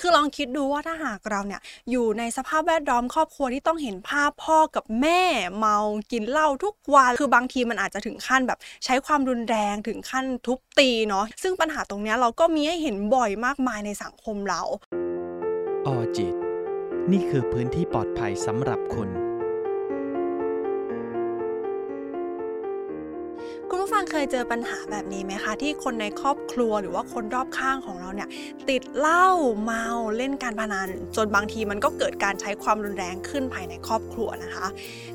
คือลองคิดดูว่าถ้าหากเราเนี่ยอยู่ในสภาพแวดล้อมครอบครัวที่ต้องเห็นภาพพ่อกับแม่เมากินเหล้าทุกวันคือบางทีมันอาจจะถึงขั้นแบบใช้ความรุนแรงถึงขั้นทุบตีเนาะซึ่งปัญหาตรงเนี้ยเราก็มีให้เห็นบ่อยมากมายในสังคมเราออจิต นี่คือพื้นที่ปลอดภัยสำหรับคุณ คุณผู้ฟังเคยเจอปัญหาแบบนี้ไหมคะ ที่คนในครอบครัวหรือว่าคนรอบข้างของเราเนี่ยติดเหล้าเมาเล่นการพนัน จนบางทีมันก็เกิดการใช้ความรุนแรงขึ้นภายในครอบครัวนะคะ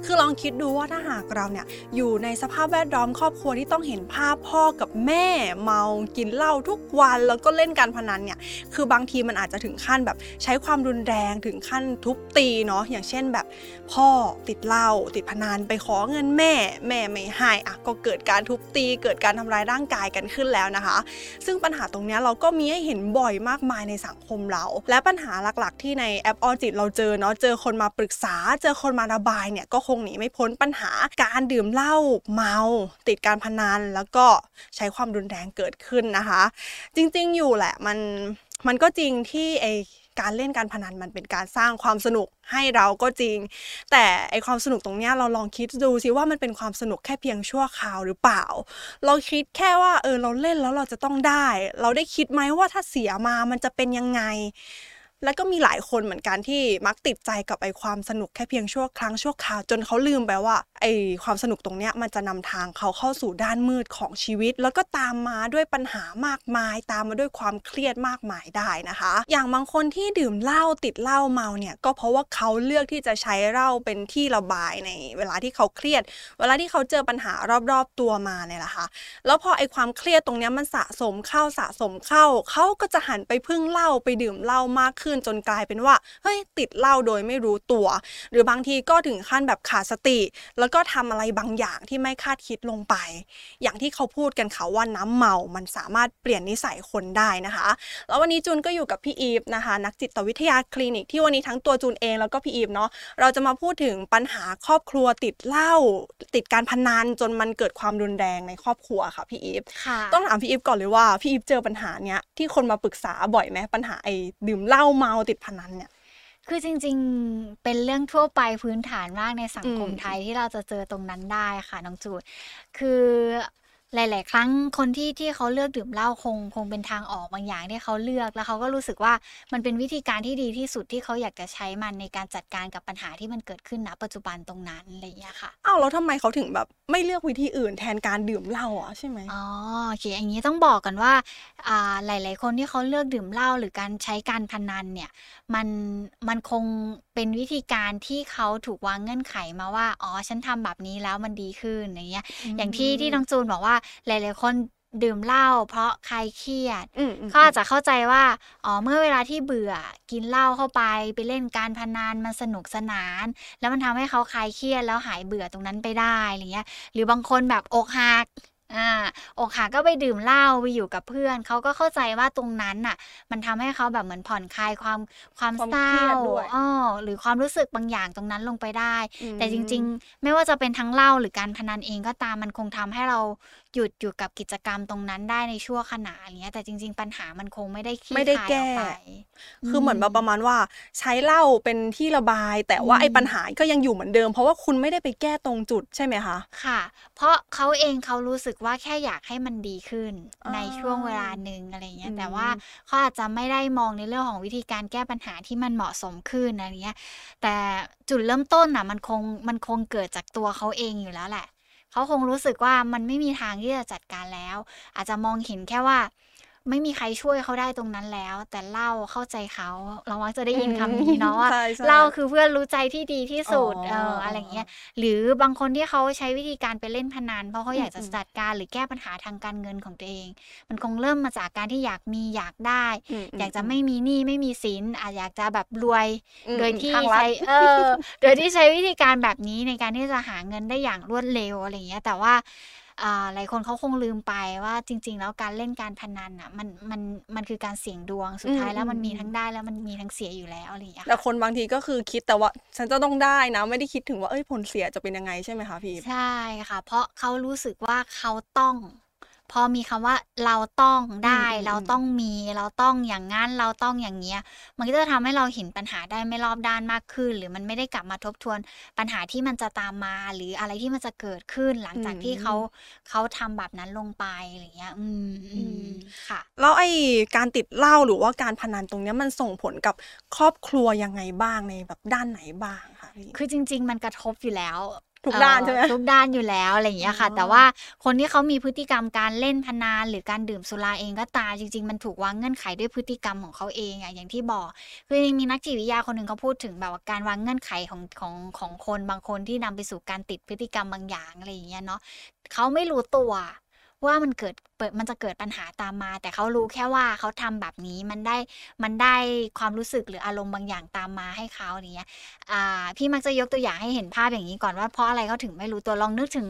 คือลองคิดดูว่าถ้าหากเราเนี่ยอยู่ในสภาพแวดล้อมครอบครัวที่ต้องเห็นภาพพ่อกับแม่เมากินเหล้าทุกวันแล้วก็เล่นการพนันเนี่ยคือบางทีมันอาจจะถึงขั้นแบบใช้ความรุนแรงถึงขั้นทุบตีเนาะอย่างเช่นแบบ พ่อติดเหล้าติดพนันไปขอเงินแม่ แม่ไม่ให้อะก็เกิดการทุบตี เกิดการทำร้ายร่างกายกันขึ้นแล้วนะคะ ซึ่งปัญหาตรงเนี้ยเราก็มีให้เห็นบ่อยมากมายในสังคมเรา และปัญหาหลักๆ ที่ในแอปออจิตเราเจอเนาะเจอคนมาปรึกษา เจอคนมาระบายเนี่ยก็คงหนีไม่พ้นปัญหาการดื่มเหล้าเมา ติดการพนันแล้วก็ใช้ความรุนแรงเกิดขึ้นนะคะ จริงๆอยู่แหละมันมันก็จริงที่ไอ การเล่นการพนันมันเป็นการสร้างความสนุกให้เราก็จริง แต่ไอความสนุกตรงเนี้ยเราลองคิดดูซิว่ามันเป็นความสนุกแค่เพียงชั่วคราวหรือเปล่า เราคิดแค่ว่าเออเราเล่นแล้วเราจะต้องได้ เราได้คิดไหมว่าถ้าเสียมามันจะเป็นยังไง แล้วก็มีหลายคนเหมือนกันที่มักติดใจกับไอความสนุกแค่เพียงชั่วครั้งชั่วคราวจนเขาลืมไปว่าไอความสนุกตรงเนี้ยมันจะนำทางเขาเข้าสู่ด้านมืดของชีวิต แล้วก็ตามมาด้วยปัญหามากมาย ตามมาด้วยความเครียดมากมายได้นะคะ อย่างบางคนที่ดื่มเหล้าติดเหล้าเมาเนี่ยก็เพราะว่าเขาเลือกที่จะใช้เหล้าเป็นที่ระบายในเวลาที่เขาเครียด เวลาที่เขาเจอปัญหารอบๆตัวมาเนี่ยแหละค่ะแล้วพอไอความเครียดตรงเนี้ยมันสะสมเข้าสะสมเข้า เขาก็จะหันไปพึ่งเหล้าไปดื่มเหล้ามากขึ้นจนกลายเป็นว่าเฮ้ยติดเหล้าโดยไม่รู้ตัว หรือบางทีก็ถึงขั้นแบบขาดสติ แล้วก็ทำอะไรบางอย่างที่ไม่คาดคิดลงไป อย่างที่เขาพูดกันค่ะว่าน้ำเมา มันสามารถเปลี่ยนนิสัยคนได้นะคะ แล้ววันนี้จูนก็อยู่กับพี่อีฟนะคะ นักจิตวิทยาคลินิกที่วันนี้ทั้งตัวจูนเองแล้วก็พี่อีฟเนาะเราจะมาพูดถึงปัญหาครอบครัวติดเหล้าติดการพนันจนมันเกิดความรุนแรงในครอบครัวค่ะพี่อีฟค่ะต้องถามพี่อีฟก่อนเลยว่าพี่อีฟเจอปัญหาเนี้ยที่คนมาปรึกษาบ่อยไหมปัญหาไอ้ดื่มเหล้าเมาติดพนันเนี่ยคือจริงๆ เป็นเรื่องทั่วไปพื้นฐานมากในสังคมอืมไทยที่เราจะเจอตรงนั้นได้ค่ะน้องจูด คือ หลาย ๆ ครั้งคนที่ที่เขาเลือกดื่มเหล้าคงคงเป็นทางออกบางอย่างที่เขาเลือกแล้วเขาก็รู้สึกว่ามันเป็นวิธีการที่ดีที่สุดที่เขาอยากจะใช้มันในการจัดการกับปัญหาที่มันเกิดขึ้นณปัจจุบันตรงนั้นอะไรอย่างเงี้ยค่ะอ้าวแล้วทำไมเขาถึงแบบไม่เลือกวิธีอื่นแทนการดื่มเหล้าอะใช่ไหมอ๋อโอเคอย่างนี้ต้องบอกกันว่าอ่าหลาย ๆ คนที่เขาเลือกดื่มเหล้าหรือการใช้การพนันเนี่ยมันมันคงเป็นวิธีการที่เขาถูกวางเงื่อนไขมาว่าอ๋อฉันทำแบบนี้แล้วมันดีขึ้นอย่างเงี้ยอย่างที่ที่น้องจูนบอกว่าหลายๆคนดื่มเหล้าเพราะคลายเครียดอืมอืมเขาอาจจะเข้าใจว่าอ๋อเมื่อเวลาที่เบื่อกินเหล้าเข้าไปไปเล่นการพนันมันสนุกสนาน แล้วมันทำให้เขาคลายเครียดแล้วหายเบื่อตรงนั้นไปได้อะไรเงี้ย หรือบางคนแบบอกหัก อ่าอกหักก็ไปดื่มเหล้าไปอยู่กับเพื่อน เขาก็เข้าใจว่าตรงนั้นน่ะ มันทำให้เขาแบบเหมือนผ่อนคลายความความความเศร้าเครียดด้วยอ้อหรือความรู้สึกบางอย่างตรงนั้นลงไปได้อืมแต่จริง ๆ ไม่ว่าจะเป็นทั้งเหล้าหรือการพนันเองก็ตามมันคงทำให้เราหยุดอยู่กับกิจกรรมตรงนั้นได้ในชั่วขณะอย่างเงี้ยแต่จริง ๆ ปัญหามันคงไม่ได้คลี่ไม่ได้คลายแก้ออกไปคือเหมือนแบบประมาณว่า ใช้เหล้าเป็นที่ระบาย แต่ว่าอืมไอ้ปัญหาก็ยังอยู่เหมือนเดิม เพราะว่าคุณไม่ได้ไปแก้ตรงจุดใช่ไหมคะค่ะ เพราะเขาเองเขารู้สึกว่าแค่อยากให้มันดีขึ้นอ่าในช่วงเวลาหนึ่งอะไรเงี้อืยมแต่ว่าเขาอาจจะไม่ได้มองในเรื่องของวิธีการแก้ปัญหาที่มันเหมาะสมขึ้นอะไรเงี้ยแต่จุดเริ่มต้นน่ะมันคงมันคงเกิดจากตัวเขาเองอยู่แล้วแหละเขาคงรู้สึกว่ามันไม่มีทางที่จะจัดการแล้ว อาจจะมองเห็นแค่ว่า ไม่มีใครช่วยเขาได้ตรงนั้นแล้ว แต่เล่าเข้าใจเขาเรามักจะได้ยินคำนี้เนาะว่าใช่ใช่เล่าคือเพื่อนรู้ใจที่ดีที่สุดอ๋อเอออะไรเงี้ยหรือบางคนที่เขาใช้วิธีการไปเล่นพนันเพราะเขาอืมอยากจะอืมจัดการหรือแก้ปัญหาทางการเงินของตัวเอง มันคงเริ่มมาจากการที่อยากมีอยากได้มอยากจะไม่มีหนี้ไม่มีสินอาจอยากจะแบบรวยอืมโดยที่ทางลัดใช้เออโดยที่ใช้วิธีการแบบนี้ในการที่จะหาเงินได้อย่างรวดเร็วอะไรอย่างเงี้ยแต่ว่าอ่า หลายคนเขาคงลืมไปว่าจริง ๆ แล้วการเล่นการพนันอะมันมันมันคือการเสี่ยงดวงสุดท้ายแล้วมันมีทั้งได้แล้วมันมีทั้งเสียอยู่แล้วอะไรอย่างเงี้ยแต่ค่ะคนบางทีก็คือคิดแต่ว่าฉันจะต้องได้นะ ไม่ได้คิดถึงว่าเอ้ยผลเสียจะเป็นยังไงใช่ไหมคะพี่อีฟใช่ค่ะ เพราะเขารู้สึกว่าเขาต้อง พพอมีคำว่าเราต้องได้อืมเราอืมต้องมีเราต้องอย่างงั้นเราต้องอย่างเงี้ย มันก็จะทำให้เราเห็นปัญหาได้ไม่รอบด้านมากขึ้น หรือมันไม่ได้กลับมาทบทวนปัญหาที่มันจะตามมา หรืออะไรที่มันจะเกิดขึ้นหลังจากที่เขาเขาทำแบบนั้นลงไปอะไรเงี้ยอืมอืมค่ะ แล้วไอ้การติดเหล้าหรือว่าการพนันตรงเนี้ยมันส่งผลกับครอบครัวยังไงบ้างในแบบด้านไหนบ้างคะพี่คือจริง ๆ มันกระทบอยู่แล้ว ทุกด้านใช่ไหมเอ่อทุกด้านอยู่แล้วอะไรอย่างเงี้ยค่ะอ๋อแต่ว่าคนที่เขามีพฤติกรรมการเล่นพนันหรือการดื่มสุราเองก็ตามจริง ๆ มันถูกวางเงื่อนไขด้วยพฤติกรรมของเขาเองอะอย่างที่บอกคือมีนักจิตวิทยาคนหนึ่งเขาพูดถึงแบบว่าการวางเงื่อนไขของของของคนบางคนที่นำไปสู่การติดพฤติกรรมบางอย่างอะไรอย่างเงี้ยเนาะเขาไม่รู้ตัว ว่ามันเกิดเปิดมันจะเกิดปัญหาตามมา แต่เขารู้แค่ว่าเขาทำแบบนี้มันได้มันได้ความรู้สึกหรืออารมณ์บางอย่างตามมาให้เขาอย่างเงี้ยอ่าพี่มักจะยกตัวอย่างให้เห็นภาพอย่างนี้ก่อนว่าเพราะอะไรเขาถึงไม่รู้ตัวลองนึกถึง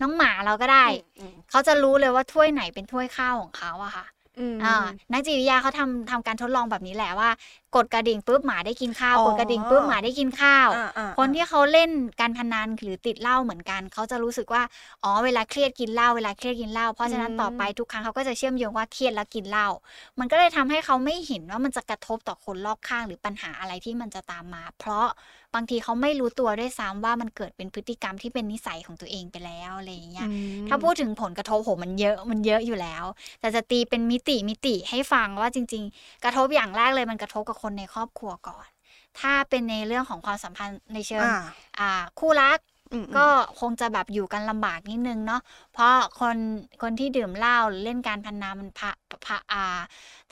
น้องหมาเราก็ได้อืมเขาจะรู้เลยว่าถ้วยไหนเป็นถ้วยข้าวของเขาอะค่ะ อืมอ่านักจิตวิทยาเขาทำทำการทดลองแบบนี้แหละว่า กดกระดิ่งปุ๊บหมาได้กินข้าวอ๋อกดกระดิ่งปุ๊บหมาได้กินข้าวอ่าอ่าคนที่เขาเล่นการพนันหรือติดเหล้าเหมือนกัน เขาจะรู้สึกว่าอ๋อเวลาเครียดกินเหล้าเวลาเครียดกินเหล้าเพราะฉะนั้นต่อไปทุกครั้งเขาก็จะเชื่อมโยงว่าเครียดแล้วกินเหล้ามันก็เลยทำให้เขาไม่เห็นว่ามันจะกระทบต่อคนรอบข้างหรือปัญหาอะไรที่มันจะตามมา เพราะ บางทีเขาไม่รู้ตัวด้วยซ้ำว่ามันเกิดเป็นพฤติกรรมที่เป็นนิสัยของตัวเองไปแล้วอะไรอย่างเงี้ยอืมถ้าพูดถึงผลกระทบโหมันเยอะมันเยอะอยู่แล้ว แต่จะตีเป็นมิติมิติให้ฟังว่าจริง ๆ กระทบอย่างแรกเลยมันกระทบกับคนในครอบครัวก่อน ถ้าเป็นในเรื่องของความสัมพันธ์ในเชิงอ่าอ่าคู่รักอืมก็คงจะแบบอยู่กันลำบากนิดนึงเนาะ เพราะคนคนที่ดื่มเหล้าหรือเล่นการพนันมันพะพะอ่า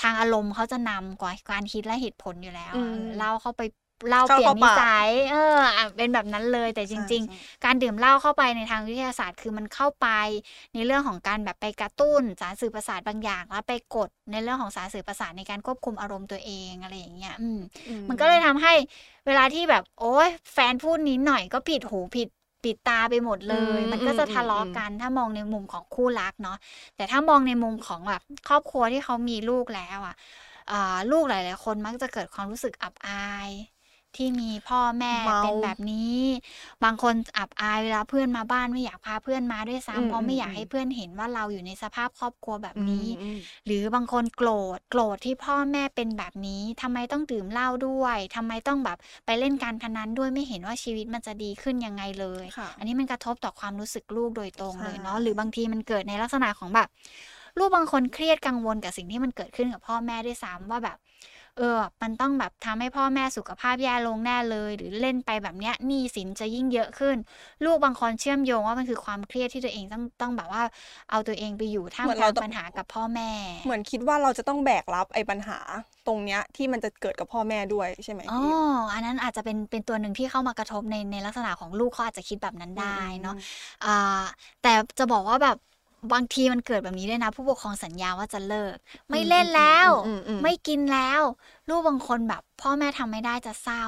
ทางอารมณ์เขาจะนำกว่าการคิดและเหตุผลอยู่แล้วอืมเออเหล้าเข้าไป เหล้าเข้าเปลี่ยนเข้านิปากสัยเอออะเป็นแบบนั้นเลยแต่จริงใช่ๆการดื่มเหล้าเข้าไปในทางวิทยาศาสตร์คือมันเข้าไป ในเรื่องของการแบบไปกระตุ้นสารสื่อประสาทบางอย่าง แล้วไปกดในเรื่องของสารสื่อประสาทในการควบคุมอารมณ์ตัวเองอะไรอย่างเงี้ยอืมอืมันก็เลยทำให้เวลาที่แบบ โอ้ยแฟนพูดนิดหน่อยก็ผิดหูผิดปิดตาไปหมดเลยอืมมันก็จะอืมทะเลาะอืมกันถ้ามองในมุมของคู่รักเนาะแต่ถ้ามองในมุมของแบบครอบครัวที่เขามีลูกแล้วอะอ่าลูกหลาย ๆ คนมักจะเกิดความรู้สึกอับอาย ที่มีพ่อแม่เมาเป็นแบบนี้ บางคนอับอายเวลาเพื่อนมาบ้านไม่อยากพาเพื่อนมาด้วยอืมซ้ำเพราะไม่อยากอืมให้เพื่อนเห็นว่าเราอยู่ในสภาพครอบครัวแบบนี้อืมหรือบางคนโกรธโกรธที่พ่อแม่เป็นแบบนี้ทำไมต้องดื่มเหล้าด้วยทำไมต้องแบบไปเล่นการพนันด้วยไม่เห็นว่าชีวิตมันจะดีขึ้นยังไงเลยค่ะอันนี้มันกระทบต่อความรู้สึกลูกโดยตรงใช่เลยเนาะหรือบางทีมันเกิดในลักษณะของแบบลูกบางคนเครียดกังวลกับสิ่งที่มันเกิดขึ้นกับพ่อแม่ด้วยซ้ำว่าแบบ เออ มันต้องแบบทำให้พ่อแม่สุขภาพแย่ลงแน่เลย หรือเล่นไปแบบเนี้ยหนี้สินจะยิ่งเยอะขึ้น ลูกบางคนเชื่อมโยงว่ามันคือความเครียดที่ตัวเองต้องต้องแบบว่าเอาตัวเองไปอยู่ท่ามเหมือนกลาเรางต้องปัญหากับพ่อแม่ เหมือนคิดว่าเราจะต้องแบกรับไอ้ปัญหาตรงเนี้ยที่มันจะเกิดกับพ่อแม่ด้วยใช่ไหมอ๋อพี่อันนั้นอาจจะเป็นเป็นตัวหนึ่งที่เข้ามากระทบในในลักษณะของลูกเขาอาจจะคิดแบบนั้นได้เนาะอ่าแต่จะบอกว่าแบบ บางทีมันเกิดแบบนี้ด้วยนะ ผู้ปกครองสัญญาว่าจะเลิก ไม่เล่นแล้วอืมอืมอืมไม่กินแล้ว ลูกบางคนแบบ พ่อแม่ทำไม่ได้จะเศร้า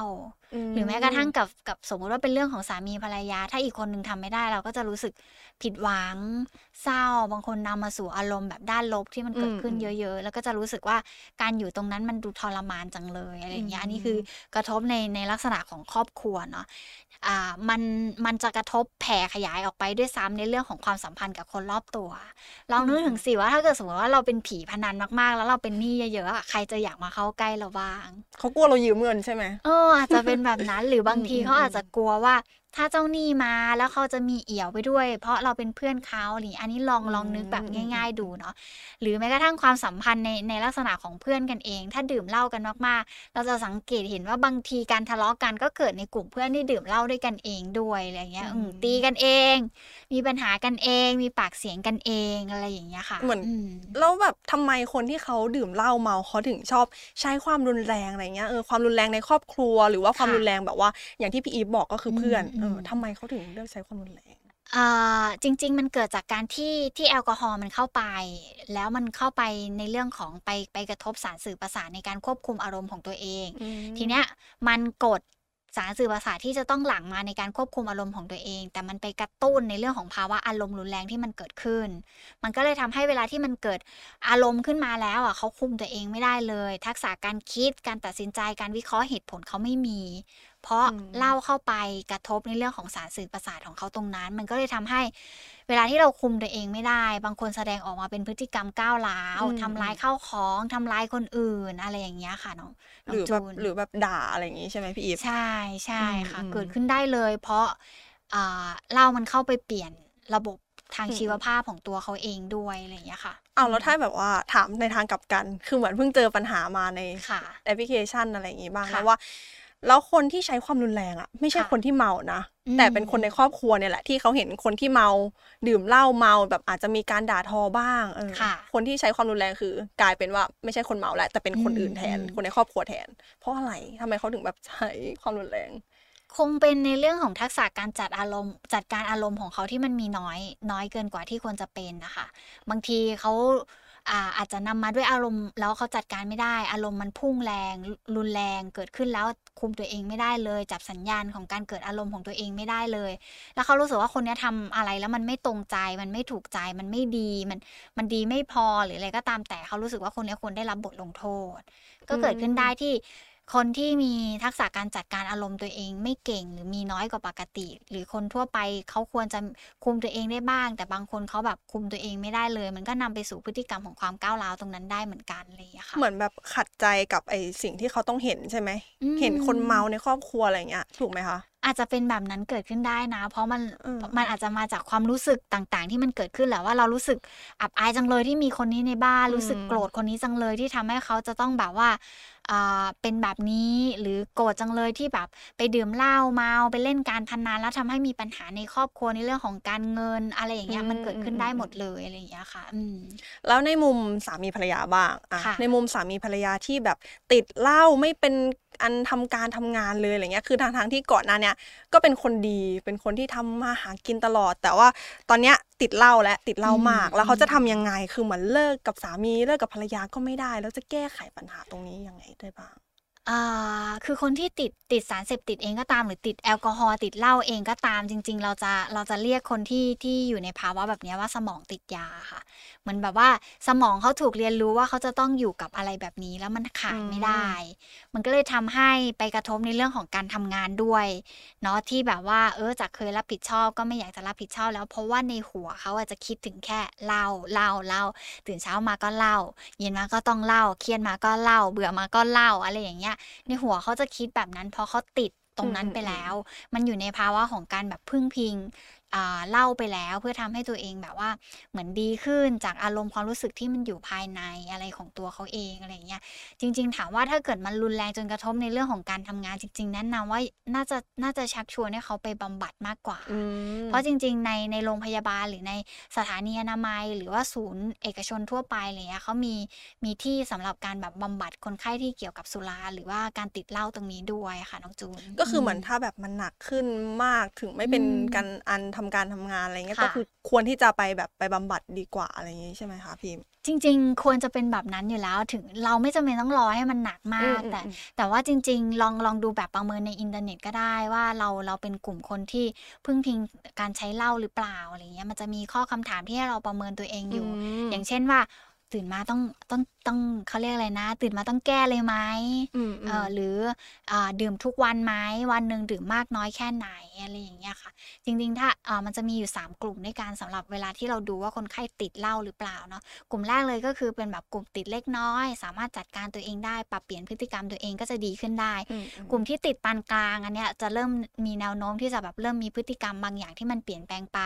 หรือแม้กระทั่งกับกับสมมติว่าเป็นเรื่องของสามีภรรยา ถ้าอีกคนหนึ่งทำไม่ได้เราก็จะรู้สึกผิดหวัง เศร้า บางคนนำมาสู่อารมณ์แบบด้านลบที่มันเกิดขึ้นอืมเยอะ ๆ แล้วก็จะรู้สึกว่าการอยู่ตรงนั้นมันดูทรมานจังเลยอะไรอย่างเงี้ยอืมอันนี้คือกระทบในในลักษณะของครอบครัวเนาะอ่า มันมันจะกระทบแผ่ขยายออกไปด้วยซ้ำในเรื่องของความสัมพันธ์กับคนรอบตัว ลองนึกถึงสิว่าถ้าเกิดสมมติว่าเราเป็นผีพนันมากๆ แล้วเราเป็นหนี้เยอะๆอะใครจะอยากมาเข้าใกล้เราบ้างเขากลัวเรายืมเงินใช่ไหมเอออาจจะเป็นแบบนั้นหรือบางทีอืมเขาอาจอืมจะกลัวว่า ถ้าเจ้าหนี้มาแล้วเขาจะมีเอี่ยวไปด้วย เพราะเราเป็นเพื่อนเขาหรืออันนี้ลองลองนึกแบบง่าย ๆ ดูเนาะหรือแม้กระทั่งความสัมพันธ์ในในลักษณะของเพื่อนกันเอง ถ้าดื่มเหล้ากันมากๆ เราจะสังเกตเห็นว่าบางทีการทะเลาะกันก็เกิดในกลุ่มเพื่อนที่ดื่มเหล้าด้วยกันเองด้วยอะไรอย่างเงี้ยอืมตีกันเอง มีปัญหากันเอง มีปากเสียงกันเองอะไรอย่างเงี้ยค่ะเหมือนอืมแล้วแบบทำไมคนที่เขาดื่มเหล้าเมาเขาถึงชอบใช้ความรุนแรงอะไรเงี้ยเออความรุนแรงในครอบครัว หรือว่าความค่ะรุนแรงแบบว่า อย่างที่พี่อีฟบอกก็คือเพื่อนอืมเอออืมทำไมเขาถึงเลือกใช้ความรุนแรงอ่าจริง ๆ มันเกิดจากการที่ที่แอลกอฮอล์มันเข้าไป แล้วมันเข้าไปในเรื่องของไปไปกระทบสารสื่อประสาทในการควบคุมอารมณ์ของตัวเอง ทีเนี้ยมันกดสารสื่อประสาทที่จะต้องหลั่งมาในการควบคุมอารมณ์ของตัวเอง แต่มันไปกระตุ้นในเรื่องของภาวะอารมณ์รุนแรงที่มันเกิดขึ้น มันก็เลยทำให้เวลาที่มันเกิดอารมณ์ขึ้นมาแล้วอะเขาคุมตัวเองไม่ได้เลย ทักษะการคิดการตัดสินใจการวิเคราะห์เหตุผลเขาไม่มี เพราะอืมเหล้าเข้าไปกระทบในเรื่องของสารสื่อประสาทของเขาตรงนั้น มันก็เลยทำให้เวลาที่เราคุมตัวเองไม่ได้ บางคนแสดงออกมาเป็นพฤติกรรมก้าวร้าวอืมทำร้ายข้าวของทำร้ายคนอื่น อะไรอย่างเงี้ยค่ะน้องน้หองรือแบจูบนหรือแบบด่าอะไรอย่างงี้ใช่ไหมพี่อีฟใช่ใช่อืมค่ะอืมเกิดขึ้นได้เลย เพราะอ่าเหล้ามันเข้าไปเปลี่ยนระบบทางอืมชีวภาพของตัวเขาเองด้วยอะไรอย่างเงี้ยค่ะเอาแล้วถ้าแบบว่าถามในทางกลับกัน คือเหมือนเพิ่งเจอปัญหามาในค่ะแอปพลิเคชันอะไรอย่างงี้บ้างค่ะนะว่า แล้วคนที่ใช้ความรุนแรงอะไม่ใช่ค่ะคนที่เมานะอืมแต่เป็นคนในครอบครัวเนี่ยแหละที่เขาเห็นคนที่เมาดื่มเหล้าเมาแบบอาจจะมีการด่าทอบ้างเออค่ะคนที่ใช้ความรุนแรงคือ กลายเป็นว่าไม่ใช่คนเมาแล้วแต่เป็นคนอื่นแทนอืมคนในครอบครัวแทน เพราะอะไรทำไมเขาถึงแบบใช้ความรุนแรง คงเป็นในเรื่องของทักษะการจัดอารมณ์ จัดการอารมณ์ของเขาที่มันมีน้อย น้อยเกินกว่าที่ควรจะเป็นนะคะ บางทีเขา อาอาจจะนำมาด้วยอารมณ์แล้วเขาจัดการไม่ได้ อารมณ์มันพุ่งแรง รุนแรงเกิดขึ้นแล้วคุมตัวเองไม่ได้เลย จับสัญญาณของการเกิดอารมณ์ของตัวเองไม่ได้เลย แล้วเขารู้สึกว่าคนนี้ยทำอะไรแล้วมันไม่ตรงใจมันไม่ถูกใจมันไม่ดีมันมันดีไม่พอหรืออะไรก็ตามแต่เขารู้สึกว่าคนนี้ควรได้รับบทลงโทษ ก็เกิดขึ้นได้ที่ คนที่มีทักษะการจัดการอารมณ์ตัวเองไม่เก่งหรือมีน้อยกว่าปกติ หรือคนทั่วไปเขาควรจะคุมตัวเองได้บ้าง แต่บางคนเขาแบบคุมตัวเองไม่ได้เลย มันก็นำไปสู่พฤติกรรมของความก้าวร้าวตรงนั้นได้เหมือนกันอะไรอย่างเลยค่ะเหมือนแบบขัดใจกับไอสิ่งที่เขาต้องเห็นใช่ไหมอืมเห็นคนเมาในครอบครัวอะไรอย่างเงี้ยถูกไหมคะอาจจะเป็นแบบนั้นเกิดขึ้นได้นะ เพราะมันเออมันอาจจะมาจากความรู้สึกต่างๆ ที่มันเกิดขึ้นแหละว่าเรารู้สึกอับอายจังเลยที่มีคนนี้ในบ้านอืมรู้สึกโกรธคนนี้จังเลยที่ทำให้เขาจะต้องแบบว่าอ่า เป็นแบบนี้หรือโกรธจังเลยที่แบบไปดื่มเหล้าเมาไปเล่นการพนันแล้วทำให้มีปัญหาในครอบครัวในเรื่องของการเงิน อะไรอย่างเงี้ยมันเกิดขึ้นได้หมดเลยอะไรอย่างเงี้ยค่ะอืมแล้วในมุมสามีภรรยาบ้างอะค่ะในมุมสามีภรรยาที่แบบติดเหล้าไม่เป็น อันทำการทำงานเลยอะไรเงี้ยคือทางทางๆที่ก่อนหน้าเนี้ยก็เป็นคนดีเป็นคนที่ทำมาหากินตลอด แต่ว่าตอนเนี้ยติดเหล้าและติดเหล้ามาก แล้วเขาจะทำยังไงคือเหมือนเลิกกับสามีเลิกกับภรรยาก็ไม่ได้ แล้วจะแก้ไขปัญหาตรงนี้ยังไงได้บ้าง อ่าคือคนที่ติดติดสารเสพติดเองก็ตาม หรือติดแอลกอฮอล์ติดเหล้าเองก็ตามจริง ๆ เราจะเราจะเรียกคนที่ที่อยู่ในภาวะแบบเนี้ยว่าสมองติดยาค่ะเหมือนแบบว่าสมองเขาถูกเรียนรู้ว่าเขาจะต้องอยู่กับอะไรแบบนี้แล้วมันขาดไม่ได้ มันก็เลยทำให้ไปกระทบในเรื่องของการทำงานด้วยเนาะที่แบบว่าเออจากเคยรับผิดชอบก็ไม่อยากจะรับผิดชอบแล้ว เพราะว่าในหัวเขาอาจจะคิดถึงแค่เหล้าเหล้าเหล้าตื่นเช้ามาก็เหล้าเย็นมาก็ต้องเหล้าเครียดมาก็เหล้าเบื่อมาก็เหล้าอะไรอย่างเงี้ยในหัวเขาจะคิดแบบนั้นเพราะเขาติดตรงนั้นอืมไปแล้ว มันอยู่ในภาวะของการแบบพึ่งพิงอ่า เล่าไปแล้วเพื่อทำให้ตัวเองแบบว่าเหมือนดีขึ้นจากอารมณ์ความรู้สึกที่มันอยู่ภายในอะไรของตัวเขาเองอะไรอย่างเงี้ยจริง ๆ ถามว่าถ้าเกิดมันรุนแรงจนกระทบในเรื่องของการทำงานจริง ๆ แนะนำว่าน่าจะน่าจะชักชวนให้เขาไปบำบัดมากกว่าอืมเพราะจริง ๆ ในในโรงพยาบาลหรือในสถานีอนามัย หรือว่าศูนย์เอกชนทั่วไปอะไรเงี้ยเขามีมีที่สำหรับการแบบบำบัดคนไข้ที่เกี่ยวกับสุราหรือว่าการติดเหล้าตรงนี้ด้วยค่ะน้องจูนก็คือเหมือนถ้าแบบมันหนักขึ้นมากถึงไม่เป็นอืมการอันทำการทำงานอะไรเงี้ยค่ะก็คือควรที่จะไปแบบไปบำบัดดีกว่าอะไรอย่างงี้ใช่ไหมคะพิมพ์จริง ๆ ควรจะเป็นแบบนั้นอยู่แล้วถึงเราไม่จำเป็นต้องรอให้มันหนักมากอืมแต่อืมแต่ว่าจริง ๆ ลองลองดูแบบประเมินในอินเทอร์เน็ตก็ได้ว่าเราเราเป็นกลุ่มคนที่พึ่งพิงการใช้เหล้าหรือเปล่าอะไรเงี้ยมันจะมีข้อคำถามที่ให้เราประเมินตัวเองอยู่มอย่างเช่นว่าตื่นมาต้องต้อง ต้องเขาเรียกอะไรนะ ตื่นมาต้องแก้เลยไหมอืมอืมเออหรืออ่าดื่มทุกวันไหมวันหนึ่งดื่มมากน้อยแค่ไหนอะไรอย่างเงี้ยค่ะ จริงๆ ถ้าอ่ามันจะมีอยู่ 3 กลุ่มด้วยกันสำหรับเวลาที่เราดูว่าคนไข้ติดเหล้าหรือเปล่าเนาะกลุ่มแรกเลยก็คือเป็นแบบกลุ่มติดเล็กน้อย สามารถจัดการตัวเองได้ปรับเปลี่ยนพฤติกรรมตัวเองก็จะดีขึ้นได้อืมอืมกลุ่มที่ติดปานกลางอันเนี้ยจะเริ่มมีแนวโน้มที่จะแบบเริ่มมีพฤติกรรมบางอย่างที่มันเปลี่ยนแปลงไป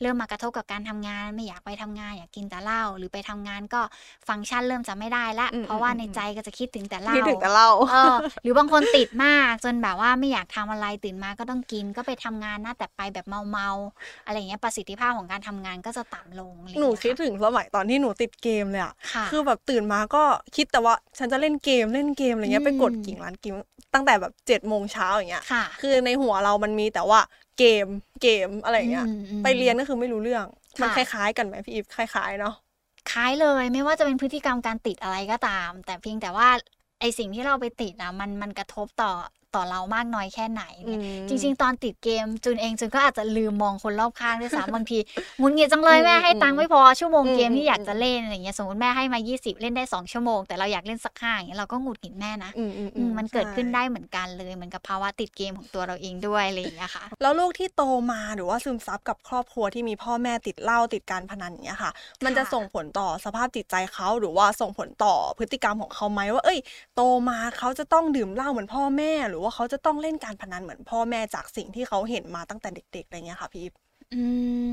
เริ่มมากระทบกับการทำงาน ไม่อยากไปทำงานอยากกินแต่เหล้าหรือไปทำงานก็ฟังก์ชันเริ่มจะไม่ได้ละอืมเพราะว่าอืมในอืมใจก็จะคิดถึงแต่เหล้าคิดถึงแต่เหล้าเออหรือบางคนติดมากจนแบบว่าไม่อยากทำอะไรตื่นมาก็ต้องกินก็ไปทำงานนะแต่ไปแบบเมาๆอะไรอย่างเงี้ยประสิทธิภาพของการทำงานก็จะต่ำลงอะไรอย่าหงนูเงี้ยคิดค่ะถึงสมัยตอนที่หนูติดเกมเลยอะค่ะคือแบบตื่นมาก็คิดแต่ว่าฉันจะเล่นเกมเล่นเกมอะไรเงี้ยอืมไปกดกิ่งร้านเกมตั้งแต่แบบเจ็ดโมงเช้าอย่างเงี้ยค่ะคือในหัวเรามันมีแต่ว่าเกมเกมอะไรอย่างเงี้ยอืมอืมไปเรียนก็คือไม่รู้เรื่องมันคค่ะล้ายๆกันไหมพี่อีฟคล้ายๆเนาะ คล้ายเลยไม่ว่าจะเป็นพฤติกรรมการติดอะไรก็ตาม แต่เพียงแต่ว่าไอสิ่งที่เราไปติดอะมันมันกระทบต่อ ต่อเรามากน้อยแค่ไหนอืเนี่ยมจริง ๆ ตอนติดเกมจูนเองจูนก็อาจจะลืมมองคนรอบข้างด้วยซ้ำบางทีหงุนงิดจังเลยแม่ให้ตังค์ไม่พอชั่วโมงเกมที่อยากจะเล่นอะไรเงี้ยสมมติแม่ให้มา 20 เล่นได้ 2 ชั่วโมง แต่เราอยากเล่นสักห้าอย่างเงี้ยเราก็หงุดหงิดแม่นะอืมอืมอืมมันเกิดขึ้นใช่ได้เหมือนกันเลยเหมือนกับภาวะติดเกมของตัวเราเองด้วยอะไรอย่างเงี้ยค่ะแล้วลูกที่โตมาหรือว่าซึมซับกับครอบครัวที่มีพ่อแม่ติดเหล้าติดการพนันอย่างเงี้ยค่ะ มันจะค่ะส่งผลต่อสภาพจิตใจเขาหรือว่าส่งผลต่อพฤติกรรมของเขาไหมว่า เอ้ย โตมาเขาจะต้องดื่มเหล้าเหมือนพ่อแม่หรือว่าเขาจะต้องเล่นการพนันเหมือนพ่อแม่จากสิ่งที่เขาเห็นมาตั้งแต่เด็กๆอะไรเงี้ยค่ะพี่ อืม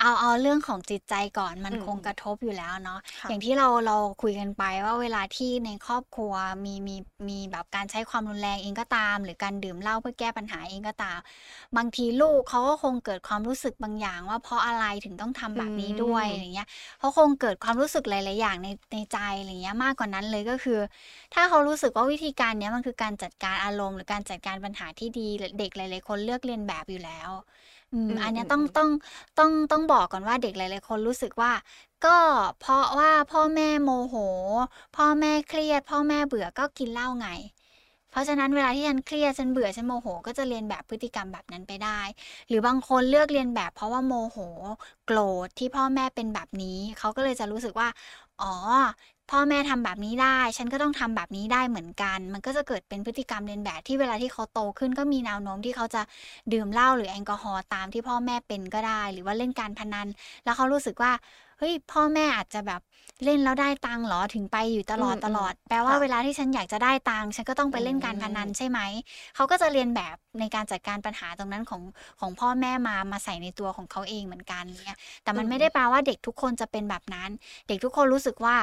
เอาเอาเรื่องของจิตใจก่อนมันอืมคงกระทบอยู่แล้วเนาะค่ะ อย่างที่เราเราคุยกันไปว่าเวลาที่ในครอบครัวมีมีมีแบบการใช้ความรุนแรงเองก็ตาม หรือการดื่มเหล้าเพื่อแก้ปัญหาเองก็ตาม บางทีลูกเขาก็คงเกิดความรู้สึกบางอย่าง ว่าเพราะอะไรถึงต้องทำแบบนี้ด้วยอืมอะไรเงี้ยเขาคงเกิดความรู้สึกหลาย ๆ อย่างในในใจอะไรเงี้ยมากกว่านั้นเลยก็คือ ถ้าเขารู้สึกว่าวิธีการเนี้ยมันคือการจัดการอารมณ์หรือการจัดการปัญหาที่ดีเด็กหลาย ๆ คนเลือกเรียนแบบอยู่แล้ว อืมอืมอันเนี้ยอืมต้องอืมต้องต้องต้องบอกก่อนว่าเด็กหลาย ๆ คนรู้สึกว่า ก็เพราะว่าพ่อแม่โมโห พ่อแม่เครียด พ่อแม่เบื่อก็กินเหล้าไง เพราะฉะนั้นเวลาที่ฉันเครียดฉันเบื่อฉันโมโห ก็จะเรียนแบบพฤติกรรมแบบนั้นไปได้ หรือบางคนเลือกเรียนแบบเพราะว่าโมโห โกรธที่พ่อแม่เป็นแบบนี้เขาก็เลยจะรู้สึกว่าอ๋อ พ่อแม่ทำแบบนี้ได้ ฉันก็ต้องทำแบบนี้ได้เหมือนกัน มันก็จะเกิดเป็นพฤติกรรมเรียนแบบที่เวลาที่เขาโตขึ้นก็มีแนวโน้มที่เขาจะดื่มเหล้าหรือแอลกอฮอล์ตามที่พ่อแม่เป็นก็ได้ หรือว่าเล่นการพนัน แล้วเขารู้สึกว่าเฮ้ยพ่อแม่อาจจะแบบเล่นแล้วได้ตังค์เหรอถึงไปอยู่ตลอดอืมตลอด แปลว่าค่ะเวลาที่ฉันอยากจะได้ตังค์ฉันก็ต้องไปเล่นการพนันอืมใช่ไหมเขาก็จะเรียนแบบในการจัดการปัญหาตรงนั้นของของพ่อแม่มามาใส่ในตัวของเขาเองเหมือนกันเนี่ยแต่มันไม่ได้แปลว่าเด็กทุกคนจะเป็นแบบนั้น เด็กทุกคนรู้สึกว่า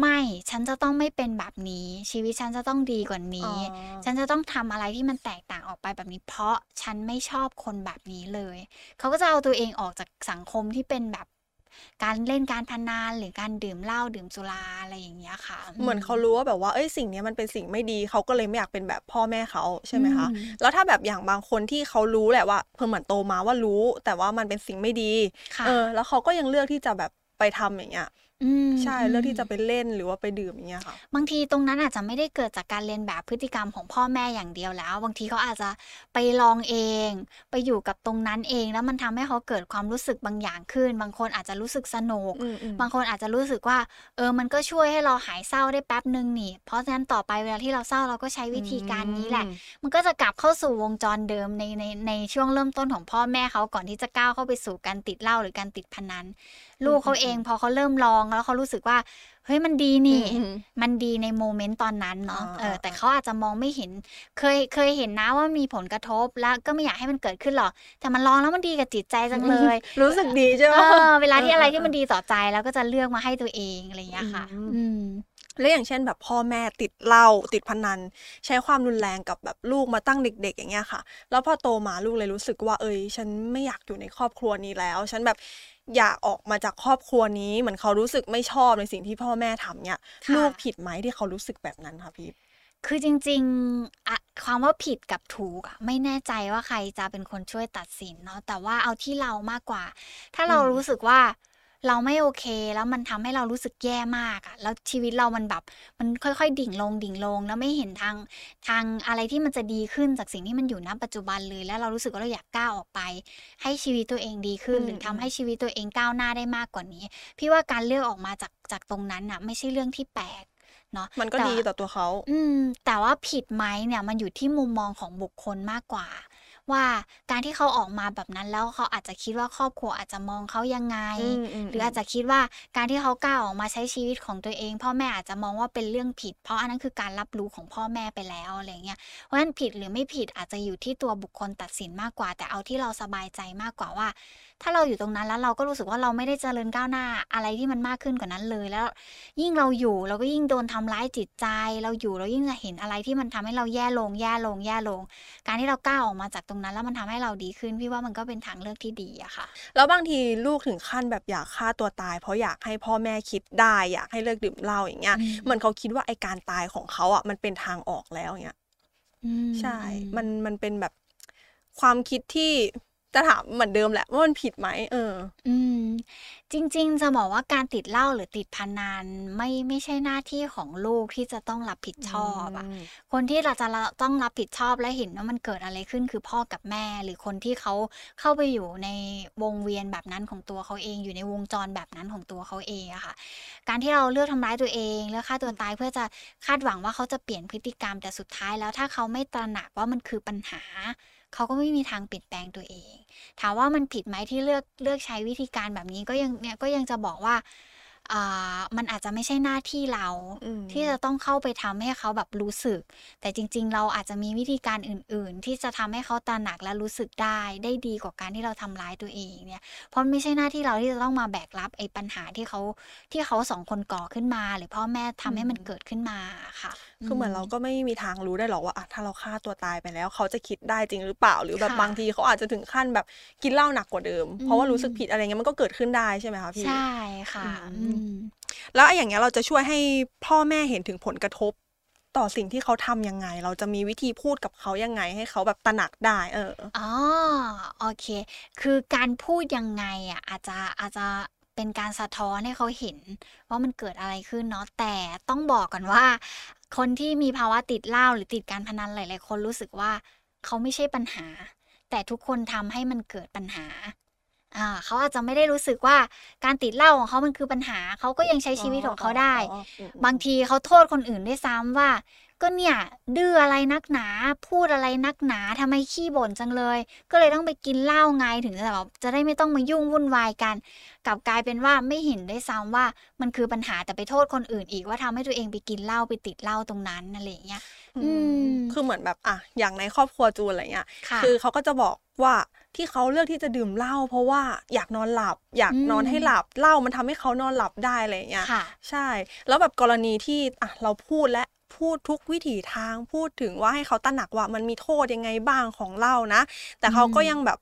ไม่ฉันจะต้องไม่เป็นแบบนี้ ชีวิตฉันจะต้องดีกว่าอ๋อนี้ ฉันจะต้องทำอะไรที่มันแตกต่างออกไปแบบนี้ เพราะฉันไม่ชอบคนแบบนี้เลย เขาก็จะเอาตัวเองออกจากสังคมที่เป็นแบบการเล่นการพนันหรือการดื่มเหล้าดื่มสุราอะไรอย่างเงี้ยค่ะ เหมือนเขารู้ว่าแบบว่าเอ้ยสิ่งเนี้ยมันเป็นสิ่งไม่ดีเขาก็เลยไม่อยากเป็นแบบพ่อแม่เขาใช่ไหมคะอืมแล้วถ้าแบบอย่างบางคนที่เขารู้แหละว่าเพิ่งเหมือนโตมาว่ารู้ แต่ว่ามันเป็นสิ่งไม่ดีค่ะเออแล้วเขาก็ยังเลือกที่จะแบบ ไปทำอย่างเงี้ยอืมใช่อืมเลือกที่จะไปเล่นหรือว่าไปดื่มอย่างเงี้ยค่ะบางทีตรงนั้นอาจจะไม่ได้เกิดจากการเรียนแบบพฤติกรรมของพ่อแม่อย่างเดียวแล้ว บางทีเขาอาจจะไปลองเอง ไปอยู่กับตรงนั้นเอง แล้วมันทำให้เขาเกิดความรู้สึกบางอย่างขึ้น บางคนอาจจะรู้สึกสนุกอืมอืมบางคนอาจจะรู้สึกว่า เออมันก็ช่วยให้เราหายเศร้าได้แป๊บหนึ่งนี่ เพราะฉะนั้นต่อไปเวลาที่เราเศร้าเราก็ใช้วิธีการนี้แหละอืมมันก็จะกลับเข้าสู่วงจรเดิมในในในช่วงเริ่มต้นของพ่อแม่เขาก่อนที่จะก้าวเข้าไปสู่การติดเหล้าหรือการติดพนัน ลูกเขาเองพอเขาเริ่มลองแล้วเขารู้สึกว่า เฮ้ยมันดีนี่อืมมันดีในโมเมนต์ตอนนั้นเนาะอ่าเอออ่าแต่เขาอาจจะมองไม่เห็น เคยเคยเห็นนะว่ามีผลกระทบแล้วก็ไม่อยากให้มันเกิดขึ้นหรอก แต่มันลองแล้วมันดีกับจิตใจจังเลย รู้สึกดีใช่ไหมเออเวลาที่อะไรที่มันดีต่อใจแล้วก็จะเลือกมาให้ตัวเองอะไรอย่างเงี้ยค่ะอืมอืมแล้วอย่างเช่นแบบพ่อแม่ติดเหล้าติดพนัน ใช้ความรุนแรงกับแบบลูกมาตั้งเด็ก ๆ อย่างเงี้ยค่ะ แล้วพอโตมาลูกเลยรู้สึกว่าเอ้ย ฉันไม่อยากอยู่ในครอบครัวนี้แล้ว ฉันแบบ อยากออกมาจากครอบครัวนี้ เหมือนเขารู้สึกไม่ชอบในสิ่งที่พ่อแม่ทำเนี่ยค่ะลูกผิดไหมที่เขารู้สึกแบบนั้นคะพี่คือจริงๆอะความว่าผิดกับถูกอะไม่แน่ใจว่าใครจะเป็นคนช่วยตัดสินเนาะแต่ว่าเอาที่เรามากกว่า ถ้าเราอืมรู้สึกว่า เราไม่โอเคแล้วมันทำให้เรารู้สึกแย่มากอะแล้วชีวิตเรามันแบบ มันค่อยๆ ดิ่งลงดิ่งลง แล้วไม่เห็นทางทางอะไรที่มันจะดีขึ้นจากสิ่งที่มันอยู่ณปัจจุบันเลย แล้วเรารู้สึกว่าเราอยากก้าวออกไป ให้ชีวิตตัวเองดีขึ้นอืมหรือทำอืมให้ชีวิตตัวเองก้าวหน้าได้มากกว่านี้ พี่ว่าการเลือกออกมาจากจากตรงนั้นอะไม่ใช่เรื่องที่แปลกเนาะมันก็แต่ดีต่อตัวเขา อืม แต่ว่าผิดไหมเนี่ยมันอยู่ที่มุมมองของบุคคลมากกว่า ว่าการที่เขาออกมาแบบนั้นแล้วเขาอาจจะคิดว่าครอบครัวอาจจะมองเขายังไงอืมอืมหรืออาจจะคิดว่าการที่เขากล้าออกมาใช้ชีวิตของตัวเอง พ่อแม่อาจจะมองว่าเป็นเรื่องผิด เพราะอันนั้นคือการรับรู้ของพ่อแม่ไปแล้วอะไรเงี้ยเพราะฉะนั้นผิดหรือไม่ผิดอาจจะอยู่ที่ตัวบุคคลตัดสินมากกว่า แต่เอาที่เราสบายใจมากกว่าว่า ถ้าเราอยู่ตรงนั้นแล้วเราก็รู้สึกว่าเราไม่ได้เจริญก้าวหน้าอะไรที่มันมากขึ้นกว่านั้นเลย แล้วยิ่งเราอยู่เราก็ยิ่งโดนทำร้ายจิตใจ เราอยู่เรายิ่งจะเห็นอะไรที่มันทำให้เราแย่ลง แย่ลง แย่ลง การที่เราก้าวออกมาจากตรงนั้น แล้วมันทำให้เราดีขึ้นพี่ว่ามันก็เป็นทางเลือกที่ดีอะค่ะ แล้วบางทีลูกถึงขั้นแบบอยากฆ่าตัวตาย เพราะอยากให้พ่อแม่คิดได้อยากให้เลิกดื่มเหล้าอย่างเงี้ยอืมเหมือนเขาคิดว่าไอการตายของเขาอะมันเป็นทางออกแล้วอย่างเงี้ยอืมใช่อืมมันมันเป็นแบบความคิดที่ จะถามเหมือนเดิมแหละว่ามันผิดไหมเออ อืม จริง ๆ จะบอกว่าการติดเหล้าหรือติดพนันไม่ไม่ใช่หน้าที่ของลูกที่จะต้องรับผิดชอบอะอืมคนที่เราจะต้องรับผิดชอบและเห็นว่ามันเกิดอะไรขึ้นคือพ่อกับแม่ หรือคนที่เขาเข้าไปอยู่ในวงเวียนแบบนั้นของตัวเขาเอง อยู่ในวงจรแบบนั้นของตัวเขาเองอะค่ะ การที่เราเลือกทำร้ายตัวเองเลือกฆ่าตัวตายเพื่อจะคาดหวังว่าเขาจะเปลี่ยนพฤติกรรมแต่สุดท้ายแล้วถ้าเขาไม่ตระหนักว่ามันคือปัญหา เขาก็ไม่มีทางเปลี่ยนแปลงตัวเอง ถามว่ามันผิดไหมที่เลือกเลือกใช้วิธีการแบบนี้ก็ยังเนี่ยก็ยังจะบอกว่าอ่ามันอาจจะไม่ใช่หน้าที่เราอืมที่จะต้องเข้าไปทำให้เขาแบบรู้สึก แต่จริง ๆ เราอาจจะมีวิธีการอื่น ๆ ที่จะทำให้เขาตระหนักและรู้สึกได้ ได้ดีกว่าการที่เราทำร้ายตัวเองเนี่ย เพราะมันไม่ใช่หน้าที่เราที่จะต้องมาแบกรับไอ้ปัญหาที่เขาที่เขาสองคนก่อขึ้นมา หรือพ่อแม่ทำให้มันเกิดขึ้นมาค่ะ คือเหมือนเราก็ไม่มีทางรู้ได้หรอกว่าอะถ้าเราฆ่าตัวตายไปแล้ว เขาจะคิดได้จริงหรือเปล่า หรือแบบค่ะบางทีเขาอาจจะถึงขั้นแบบกินเหล้าหนักกว่าเดิม เพราะว่ารู้สึกผิดอะไรเงี้ยมันก็เกิดขึ้นได้ใช่ไหมคะพี่ ใช่ค่ะอืมอืมแล้วไอ้อย่างเงี้ยเราจะช่วยให้พ่อแม่เห็นถึงผลกระทบ ต่อสิ่งที่เขาทำยังไง เราจะมีวิธีพูดกับเขายังไง ให้เขาแบบตระหนักได้ เอออ๋อโอเค คือการพูดยังไงอะอาจจะอาจจะเป็นการสะท้อนให้เขาเห็นว่ามันเกิดอะไรขึ้นเนาะแต่ต้องบอกก่อนว่า คนที่มีภาวะติดเหล้าหรือติดการพนันหลาย ๆ คนรู้สึกว่าเขาไม่ใช่ปัญหา แต่ทุกคนทำให้มันเกิดปัญหาอ่าเขาอาจจะไม่ได้รู้สึกว่าการติดเหล้าของเขามันคือปัญหา เขาก็ยังใช้ชีวิตของเขาได้อ๋ออืมบางทีเขาโทษคนอื่นด้วยซ้ำว่าก็เนี่ยดื้ออะไรนักหนา พูดอะไรนักหนาทำไมขี้บ่นจังเลย ก็เลยต้องไปกินเหล้าไงถึงจะแบบจะได้ไม่ต้องมายุ่งวุ่นวายกันกลับกลายเป็นว่าไม่เห็นด้วยซ้ำว่ามันคือปัญหาแต่ไปโทษคนอื่นอีกว่าทำให้ตัวเองไปกินเหล้าไปติดเหล้าตรงนั้นอะไรอย่างเงี้ยอือืมมคือเหมือนแบบอะอย่างในครอบครัวจูนอะไรเงี้ยค่ะคือเขาก็จะบอกว่าที่เขาเลือกที่จะดื่มเหล้าเพราะว่าอยากนอนหลับ อยากอืมนอนให้หลับเหล้ามันทำให้เขานอนหลับได้อะไรอย่างเงี้ยค่ะใช่ แล้วแบบกรณีที่อะเราพูดและ พูดทุกวิถีทางพูดถึงว่าให้เขาตระหนักว่ามันมีโทษยังไงบ้างของเหล้านะ แต่เขาก็อืมยังแบบ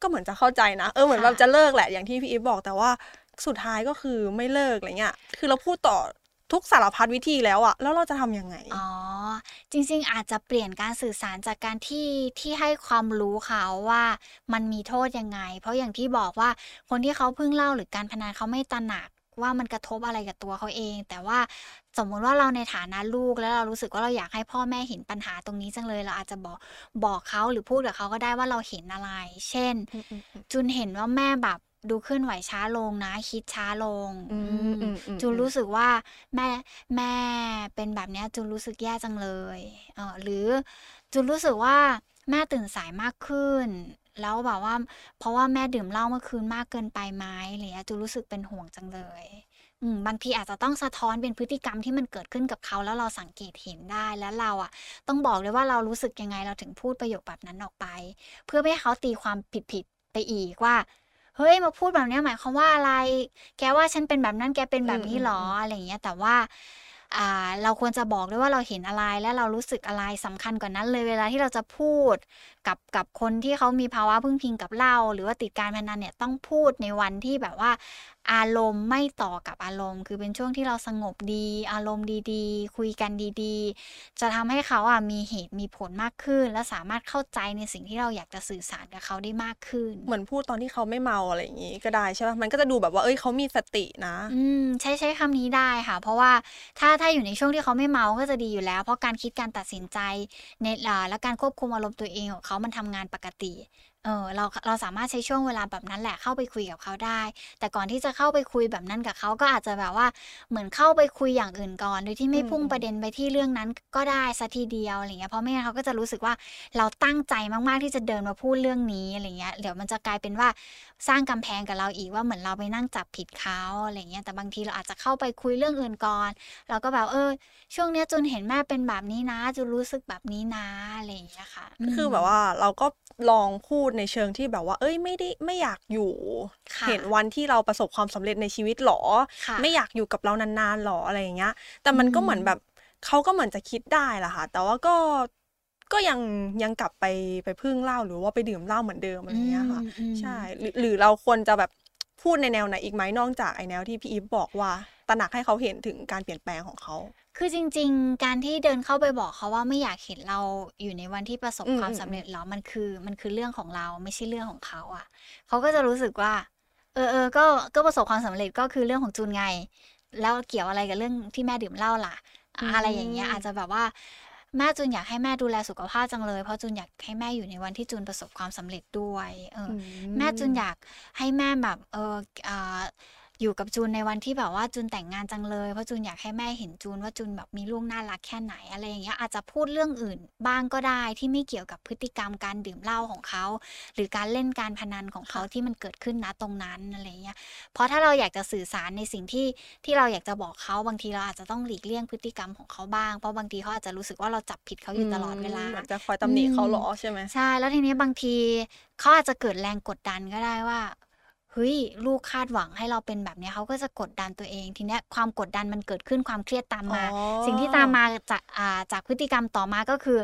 ก็เหมือนจะเข้าใจนะ เออเหมือนค่ะแบบจะเลิกแหละอย่างที่พี่อีฟบอกแต่ว่าสุดท้ายก็คือไม่เลิกอะไรเงี้ย คือเราพูดต่อทุกสารพัดวิธีแล้วอะแล้วเราจะทำยังไง อ๋อ จริง ๆ อาจจะเปลี่ยนการสื่อสารจากการที่ที่ให้ความรู้เขาว่ามันมีโทษยังไง เพราะอย่างที่บอกว่าคนที่เขาเพิ่งเล่าหรือการพนันเขาไม่ตระหนัก ว่ามันกระทบอะไรกับตัวเขาเอง แต่ว่าสมมุติว่าเราในฐานะลูกแล้วเรารู้สึกว่าเราอยากให้พ่อแม่เห็นปัญหาตรงนี้จังเลย เราอาจจะบอกบอกเขาหรือพูดกับเขาก็ได้ว่าเราเห็นอะไร เช่นอืมอืมอืมจุนเห็นว่าแม่แบบดูเคลื่อนไหวช้าลงนะ คิดช้าลงอืมอืมอืมอืมจูนรู้สึกว่าแม่แม่เป็นแบบเนี้ยจูนรู้สึกแย่จังเลยเออหรือจูนรู้สึกว่าแม่ตื่นสายมากขึ้น แล้วแบบว่า เพราะว่าแม่ดื่มเหล้าเมื่อคืนมากเกินไปไหมอะไรเงี้ยจูรู้สึกเป็นห่วงจังเลย อืมบางทีอาจจะต้องสะท้อนเป็นพฤติกรรมที่มันเกิดขึ้นกับเขาแล้วเราสังเกตเห็นได้แล้วเราอะ ต้องบอกเลยว่าเรารู้สึกยังไงเราถึงพูดประโยคแบบนั้นออกไป เพื่อไม่ให้เขาตีความผิดๆไปอีกว่าเฮ้ยมาพูดแบบนี้หมายความว่าอะไร แกว่าฉันเป็นแบบนั้นแกเป็นแบบนี้หรออะไรอย่างเงี้ย แต่ว่า เราควรจะบอกด้วยว่าเราเห็นอะไรและเรารู้สึกอะไรสำคัญกว่านั้นเลยเวลาที่เราจะพูดกับกับคนที่เขามีภาวะพึ่งพิงกับเรา หรือว่าติดการพนันเนี่ยต้องพูดในวันที่แบบว่า อารมณ์ไม่ต่อกับอารมณ์ คือเป็นช่วงที่เราสงบดี อารมณ์ดีๆ คุยกันดีๆ จะทำให้เขาอะมีเหตุมีผลมากขึ้น และสามารถเข้าใจในสิ่งที่เราอยากจะสื่อสารกับเขาได้มากขึ้น เหมือนพูดตอนที่เขาไม่เมาอะไรอย่างงี้ก็ได้ใช่ป่ะมันก็จะดูแบบว่าเอ้ยเขามีสตินะ อืมใช้ใช้คำนี้ได้ค่ะ เพราะว่าถ้าถ้าอยู่ในช่วงที่เขาไม่เมาก็จะดีอยู่แล้ว เพราะการคิดการตัดสินใจในอ่าและการควบคุมอารมณ์ตัวเองของเขามันทำงานปกติ เออเราเราสามารถใช้ช่วงเวลาแบบนั้นแหละเข้าไปคุยกับเขาได้ แต่ก่อนที่จะเข้าไปคุยแบบนั้นกับเขาก็อาจจะแบบว่าเหมือนเข้าไปคุยอย่างอื่นก่อน โดยที่ไม่อืมพุ่งอืมประเด็นไปที่เรื่องนั้นก็ได้สัทีเดียวอะไรเงี้ยเพราะไม่งั้นเขาก็จะรู้สึกว่าเราตั้งใจมากๆที่จะเดินมาพูดเรื่องนี้อะไรเงี้ยเดี๋ยวมันจะกลายเป็นว่าสร้างกำแพงกับเราอีกว่าเหมือนเราไปนั่งจับผิดเขาอะไรเงี้ยแต่บางทีเราอาจจะเข้าไปคุยเรื่องอื่นก่อนเราก็แบบเออ ช่วงเนี้ยจุนเห็นแม่เป็นแบบนี้นะจุนรู้สึกแบบนี้นะอะไรอย่างเงี้ยค่ะมคือแบบว่าเราก็ ลองพูดในเชิงที่แบบว่า เอ้ยไม่ได้ไม่อยากอยู่ค่ะเห็นวันที่เราประสบความสำเร็จในชีวิตหรอค่ะไม่อยากอยู่กับเรานานๆหรออะไรอย่างเงี้ย แต่มันก็อืมเหมือนแบบเขาก็เหมือนจะคิดได้แหละค่ะ แต่ว่าก็ก็ยังยังกลับไปไปพึ่งเหล้าหรือว่าไปดื่มเหล้าเหมือนเดิมอะไรอย่างเงี้ยค่ะอืมอืมใช่หรือหรือเราควรจะแบบพูดในแนวไหนอีกไหมนอกจากไอแนวที่พี่อีฟบอกว่าตระหนักให้เขาเห็นถึงการเปลี่ยนแปลงของเขา คือจริง ๆ การที่เดินเข้าไปบอกเขาว่าไม่อยากเห็นเราอยู่ในวันที่ประสบอืความมสำๆเร็จๆเหรอมันคือมันคือเรื่องของเราไม่ใช่เรื่องของเขาอะเขาก็จะรู้สึกว่า เออๆก็ก็ประสบความสำเร็จก็คือเรื่องของจูนไง แล้วเกี่ยวอะไรกับเรื่องที่แม่ดื่มเหล้าล่ะอือะไรอย่างเงี้ยอาจมจะแบบว่าแม่จูนอยากให้แม่ดูแลสุขภาพจังเลย เพราะจูนอยากให้แม่อยู่ในวันที่จูนประสบความสำเร็จด้วย เออือแม่จูนมอยากให้แม่แบบ เออ อ่าอยู่กับจูนในวันที่แบบว่าจูนแต่งงานจังเลยเพราะจูนอยากให้แม่เห็นจูนว่าจูนแบบมีลูกน่ารักแค่ไหนอะไรอย่างเงี้ยอาจจะพูดเรื่องอื่นบ้างก็ได้ที่ไม่เกี่ยวกับพฤติกรรมการดื่มเหล้าของเขา หรือการเล่นการพนันของค่เขาะที่มันเกิดขึ้นณตรงนั้นอะไรอย่างเงี้ยเพราะถ้าเราอยากจะสื่อสารในสิ่งที่ที่เราอยากจะบอกเขาบางทีเราอาจจะต้องหลีกเลี่ยงพฤติกรรมของเขาบ้างเพราะบางทีเขาอาจจะรู้สึกว่าเราจับผิดเขาอือยู่ตมลอดเวลาเหมือนจะคอยอืตำหนิเขาเหรมอใช่ไหม?ใช่แล้วทีนี้บางทีเขาอาจจะเกิดแรงกดดันก็ได้ว่า เฮ้ยลูกคาดหวังให้เราเป็นแบบเนี้ยเขาก็จะกดดันตัวเอง ทีเนี้ยความกดดันมันเกิดขึ้นความเครียดตามอ๋อมา สิ่งที่ตามมาจากอ่าจากพฤติกรรมต่อมาก็คือ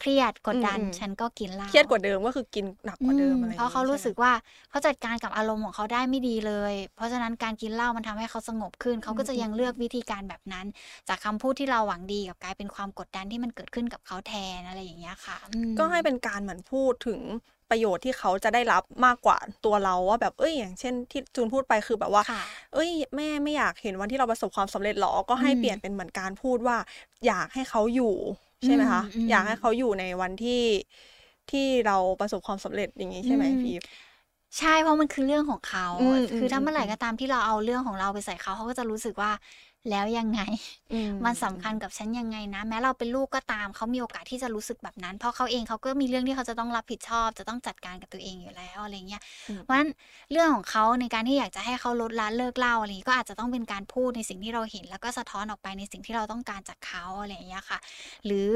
เครียดกอืดดันมฉันก็กินเหล้ๆเครียดากว่าเดิมก็คือกินหนักอืกว่าเดิมมอะไรอเพย่าราะงเขางี้รูใช่้ไหม?สึกว่าเขาจัดการกับอารมณ์ของเขาได้ไม่ดีเลย เพราะฉะนั้นการกินเหล้ามันทำให้เขาสงบขึ้น เขาอืก็จะยังเลือกมๆๆวิธีการแบบนั้น จากคำพูดที่เราหวังดีกลับกลายเป็นความกดดันที่มันเกิดขึ้นกับเขาแทนอะไรอย่างเงี้ยค่ะอืก็ให้มเป็นการเหมือนพูดถึง ประโยชน์ที่เขาจะได้รับมากกว่าตัวเราว่าแบบเฮ้ย อย่างเช่นที่จูนพูดไปคือแบบว่าค่ะเฮ้ย แม่ไม่อยากเห็นวันที่เราประสบความสำเร็จเหรอ?ก็อืให้เปลี่ยนมเป็นเหมือนการพูดว่า อยากให้เขาอยู่อืใช่ไหมคะ?มอยากให้ๆเขาอยู่ในวันที่ที่เราประสบความสำเร็จอย่างงี้อืใช่ไหมมพีฟ?ใช่เพราะมันคือเรื่องของเขาอืมคือถ้าเมื่อไหร่ๆก็ๆๆตามที่เราเอาเรื่องของเราไปใส่เขาเขาก็จะรู้สึกว่าแล้วยังไงอืมมันสำคัญกับฉันยังไงนะ แม้เราเป็นลูกก็ตามเขามีโอกาสที่จะรู้สึกแบบนั้น เพราะเขาเองเขาก็มีเรื่องที่เขาจะต้องรับผิดชอบ จะต้องจัดการกับตัวเองอยู่แล้วอะไรอย่างเงี้ยอืมเพราะฉะนั้นเรื่องของเขาในการที่อยากจะให้เขาลดละเลิกเหล้าอะไรงี้ก็อาจจะต้องเป็นการพูดในสิ่งที่เราเห็น แล้วก็สะท้อนออกไปในสิ่งที่เราต้องการจากเขาอะไรอย่างเงี้ยค่ะ หรือ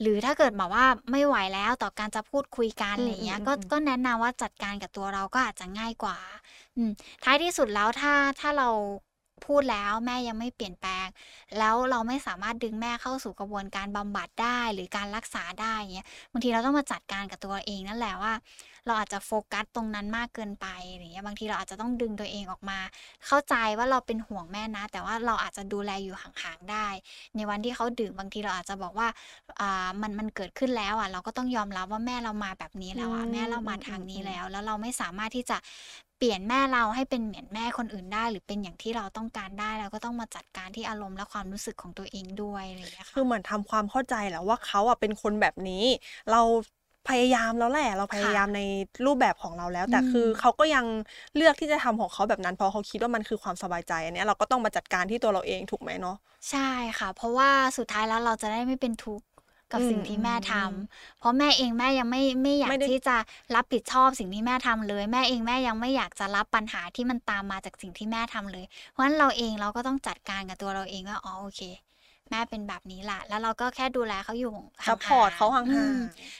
หรือถ้าเกิดแบบว่าไม่ไหวแล้วต่อการจะพูดคุยกันอือะไรอย่างเงี้ยก็มๆๆๆก็แนะนำว่าจัดการกับตัวเราก็อาจจะง่ายกว่าอืมท้ายที่สุดแล้วถ้าถ้าเรา พูดแล้วแม่ยังไม่เปลี่ยนแปลง แล้วเราไม่สามารถดึงแม่เข้าสู่กระบวนการบำบัดได้ หรือการรักษาได้เงี้ยบางทีเราต้องมาจัดการกับตัวเองนั่นแหละว่า เราอาจจะโฟกัสตรงนั้นมากเกินไปอะไรอย่างเงี้ยบางทีเราอาจจะต้องดึงตัวเองออกมา เข้าใจว่าเราเป็นห่วงแม่นะ แต่ว่าเราอาจจะดูแลอยู่ห่างๆได้ ในวันที่เขาดื่มบางทีเราอาจจะบอกว่าอ่ามันมันเกิดขึ้นแล้วอะเราก็ต้องยอมรับว่าแม่เรามาแบบนี้อืแล้วอะแม่เรามมาทางนี้ๆแลๆๆ้ว แล้วเราไม่สามารถที่จะเปลี่ยนแม่เราให้เป็นเหมือนแม่คนอื่นได้ หรือเป็นอย่างที่เราต้องการได้เราก็ต้องมาจัดการที่อารมณ์และความรู้สึกของตัวเองด้วยอะไรอย่างเงี้ยคืค่ะอเหมือนทำความเข้าใจแหละว่าเขาอะเป็นคนแบบนี้ เรา พยายามแล้วแหละเราพค่ยายาะมในรูปแบบของเราแล้วอืแต่คือมเขาก็ยังเลือกที่จะทำของเขาแบบนั้นเพราะเขาคิดว่ามันคือความสบายใจอันเนี้ยเราก็ต้องมาจัดการที่ตัวเราเองถูกไหมเนาะ?ใช่ค่ะ เพราะว่าสุดท้ายแล้วเราจะได้ไม่เป็นทุกข์กับอืสิ่งที่แม่ทมๆำเพราะแม่เองแม่ยังไม่ไม่อยาไม่กได้ที่จะรับผิดชอบสิ่งที่แม่ทำเลย แม่เองแม่ยังไม่อยากจะรับปัญหาที่มันตามมาจากสิ่งที่แม่ทำเลย เพราะฉะนั้นเราเองเราก็ต้องจัดการกับตัวเราเองว่าอ๋อโอเค แม่เป็นแบบนี้ล่ะแล้วเราก็แค่ดูแลเขาอยู่ห่ซัปพอร์ตาเขางหๆอื่ามง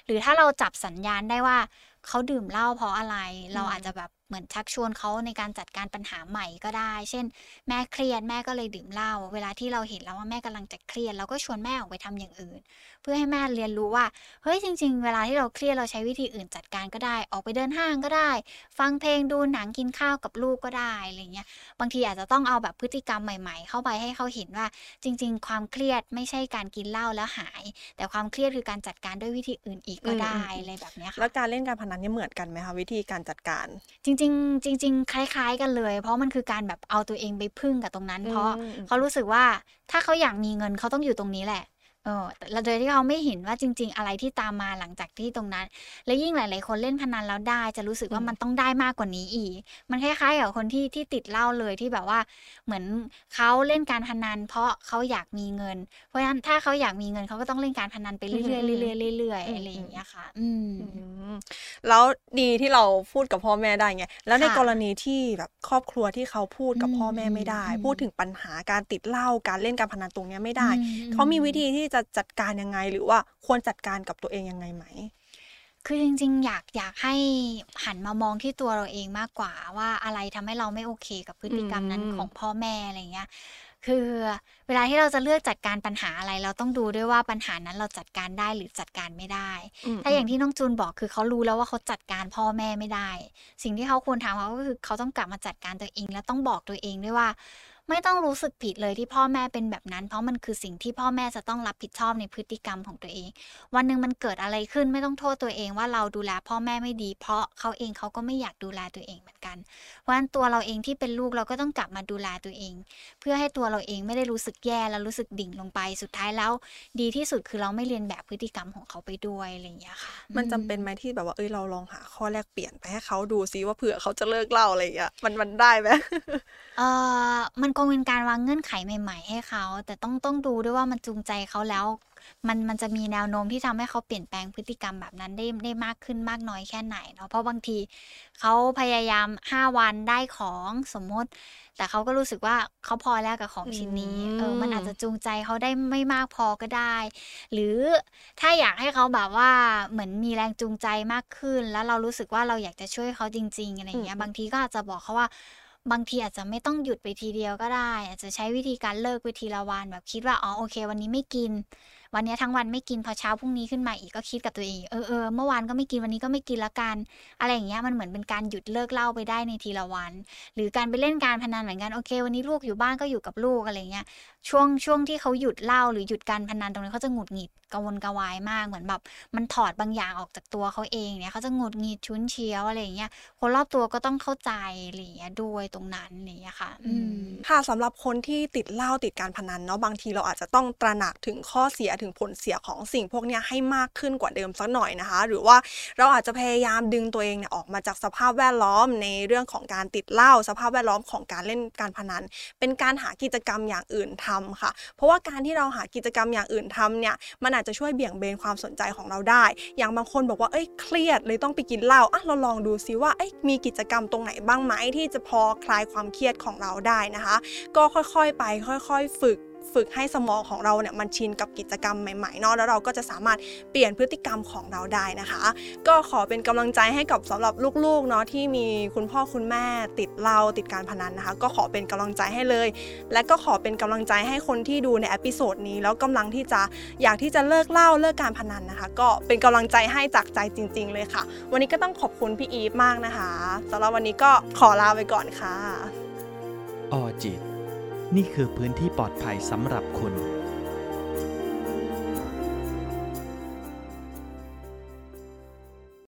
หรือถ้าเราจับสัญญาณได้ว่าเขาดื่มเหล้าเพราะอะไรๆอืเราอาจจะมแบบเหมือนชักชวนเขาในการจัดการปัญหาใหม่ก็ได้ เช่น แม่เครียดแม่ก็เลยดื่มเหล้าเวลาที่เราเห็นแล้วว่าแม่กำลังจะเครียดเราก็ชวนแม่ออกไปทำอย่างอื่น เพื่อให้แม่เรียนรู้ว่า เฮ้ยจริง ๆ เวลาที่เราเครียดเราใช้วิธีอื่นจัดการก็ได้ ออกไปเดินห้างก็ได้ ฟังเพลงดูหนังกินข้าวกับลูกก็ได้อะไรอย่างเงี้ย บางทีอาจจะต้องเอาแบบพฤติกรรมใหม่ ๆ เข้าไปให้เขาเห็นว่า จริง ๆ ความเครียดไม่ใช่การกินเหล้าแล้วหาย แต่ความเครียดคือการจัดการด้วยวิธีอื่นอีกอืก็ได้มอะไรๆแบบเนี้ยๆคแล้่ะวการเล่นการพนันเนี่ยเหมือนกันไหมคะวิธีการจัดการ?จริง ๆ จริง ๆ คล้าย ๆ กันเลย เพราะมันคือการแบบเอาตัวเองไปพึ่งกับตรงนั้นอืเพราะมเขารู้สึกว่าถ้าเขาอยากมีเงินเขาต้องอยู่ตรงนี้แหละ เออแล้วโดยที่เขาไม่เห็นว่าจริง ๆ อะไรที่ตามมาหลังจากที่ตรงนั้น แล้วยิ่งหลาย ๆ คนเล่นพนันแล้วได้ จะรู้สึกอืว่ามัมนต้องได้มากกว่านี้อีก มันคล้ายๆกับคนที่ที่ติดเหล้าเลยที่แบบว่า เหมือนเขาเล่นการพนัน เพราะเขาอยากมีเงิน เพราะฉะนั้นถ้าเขาอยากมีเงินเขาก็ต้องเล่นการพนันไปอืเรื่ออยฮึๆเรื่อยๆเรื่อยๆอืๆอะไรอย่างมเงี้ยๆค่ะอืมอืมแล้วดีที่เราพูดกับพ่อแม่ได้ไงแล้วในค่ะกรณีที่แบบครอบครัวที่เขาพูดอืกับพ่อแม่ไม่ได้มพูดๆๆถึงปัญหาการติดเหล้าการเล่นการพนันตรงเนี้ยไม่อืได้เขามีวิมธีๆที่จะจัดการยังไง หรือว่าควรจัดการกับตัวเองยังไงไหม?คือจริงๆ อยากอยากให้หันมามองที่ตัวเราเองมากกว่าว่าอะไรทำให้เราไม่โอเคกับพฤอืติกรรมนั้นของมพ่อแม่อะไรอย่างเงี้ยคือเวลาที่เราจะเลือกจัดการปัญหาอะไร เราต้องดูด้วยว่าปัญหานั้นเราจัดการได้หรือจัดการไม่ได้อืถ้าอย่างมทๆี่น้องจูนบอกคือเขารู้แล้วว่าเขาจัดการพ่อแม่ไม่ได้ สิ่งที่เขาควรทำเขาก็คือเขาต้องกลับมาจัดการตัวเอง และต้องบอกตัวเองด้วยว่า ไม่ต้องรู้สึกผิดเลยที่พ่อแม่เป็นแบบนั้น เพราะมันคือสิ่งที่พ่อแม่จะต้องรับผิดชอบในพฤติกรรมของตัวเอง วันหนึ่งมันเกิดอะไรขึ้นไม่ต้องโทษตัวเองว่าเราดูแลพ่อแม่ไม่ดี เพราะเขาเองเขาก็ไม่อยากดูแลตัวเองเหมือนกัน เพราะฉะนั้นตัวเราเองที่เป็นลูกเราก็ต้องกลับมาดูแลตัวเอง เพื่อให้ตัวเราเองไม่ได้รู้สึกแย่แล้วรู้สึกดิ่งลงไปสุดท้ายแล้ว ดีที่สุดคือเราไม่เรียนแบบพฤติกรรมของเขาไปด้วยอะไรอย่างเงี้ยค่ะ มันอืจำเป็นไหมที่แบบว่าเอ้ยเราลองหาข้อแลกเปลี่ยนไปให้เขาดูซิว่าเผื่อเขาจะเลิกเหล่าอะไรอย่างเงี้ยมันมันได้ไหมเอ่อมันคงเป็นการวางเงื่อนไขใหม่ ๆ ให้เขา แต่ต้องต้องดูด้วยว่ามันจูงใจเขาแล้ว มันมันจะมีแนวโน้มที่ทำให้เขาเปลี่ยนแปลงพฤติกรรมแบบนั้นได้ได้มากขึ้นมากน้อยแค่ไหนเนาะเพราะบางทีเขาพยายาม 5 วันได้ของสมมติ แต่เขาก็รู้สึกว่าเขาพอแล้วกับของชิ้นนี้อืมเออมันอาจจะจูงใจเขาได้ไม่มากพอก็ได้ หรือถ้าอยากให้เขาแบบว่าเหมือนมีแรงจูงใจมากขึ้น แล้วเรารู้สึกว่าเราอยากจะช่วยเขาจริง ๆอะไรอย่างเงี้ยอืมบางทีก็อาจจะบอกเขาว่า บางทีอาจจะไม่ต้องหยุดไปทีเดียวก็ได้ อาจจะใช้วิธีการเลิกไปทีละวันแบบคิดว่าอ๋อโอเค วันนี้ไม่กิน วันนี้ทั้งวันไม่กินพอเช้าพรุ่งนี้ขึ้นมาอีกก็คิดกับตัวเองเออเออเมื่อวานก็ไม่กินวันนี้ก็ไม่กินละกัน อะไรอย่างเงี้ยมันเหมือนเป็นการหยุดเลิกเล่าไปได้ในทีละวัน หรือการไปเล่นการพนันเหมือนกันโอเค วันนี้ลูกอยู่บ้านก็อยู่กับลูกอะไรเงี้ยช่วงช่วงที่เขาหยุดเล่าหรือหยุดการพนันตรงนี้เขาจะหงุดหงิด กระวนกระวายมากเหมือนแบบ มันถอดบางอย่างออกจากตัวเขาเองเนี่ยเขาจะหงุดหงิดชุนเชียวอะไรอย่างเงี้ยคนรอบตัวก็ต้องเข้าใจอะไรอย่างเงี้ยด้วยตรงนั้นอะไรอย่างเงี้ยค่ะอืมค่ะสำหรับคนที่ติดเหล้าติดการพนันเนาะบางทีเราอาจจะต้องตระหนักถึงข้อเสียถึงผลเสียของสิ่งพวกเนี้ยให้มากขึ้นกว่าเดิมสักหน่อยนะคะ หรือว่าเราอาจจะพยายามดึงตัวเองเนี่ยออกมาจากสภาพแวดล้อมในเรื่องของการติดเหล้าสภาพแวดล้อมของการเล่นการพนัน เป็นการหากิจกรรมอย่างอื่นทำค่ะ เพราะว่าการที่เราหากิจกรรมอย่างอื่นทำเนี่ยมันอาจจะช่วยเบี่ยงเบนความสนใจของเราได้ อย่างบางคนบอกว่าเอ้ยเครียดเลยต้องไปกินเหล้าอะเราลองดูซิว่าเอ้ยมีกิจกรรมตรงไหนบ้างไหมที่จะพอคลายความเครียดของเราได้นะคะ ก็ค่อยๆไป ค่อยๆ ฝึก ฝึกให้สมองของเราเนี่ยมันชินกับกิจกรรมใหม่ๆเนาะแล้วเราก็จะสามารถเปลี่ยนพฤติกรรมของเราได้นะคะ ก็ขอเป็นกำลังใจให้กับสำหรับลูกๆเนาะที่มีคุณพ่อคุณแม่ติดเหล้าติดการพนันนะคะ ก็ขอเป็นกำลังใจให้เลย และก็ขอเป็นกำลังใจให้คนที่ดูใน episode นี้ แล้วกำลังที่จะอยากที่จะเลิกเหล้าเลิกการพนันนะคะ ก็เป็นกำลังใจให้จากใจจริง ๆ เลยค่ะ วันนี้ก็ต้องขอบคุณพี่อีฟมากนะคะสำหรับวันนี้ก็ขอลาไปก่อนค่ะออจิต นี่คือพื้นที่ปลอดภัยสำหรับคุณ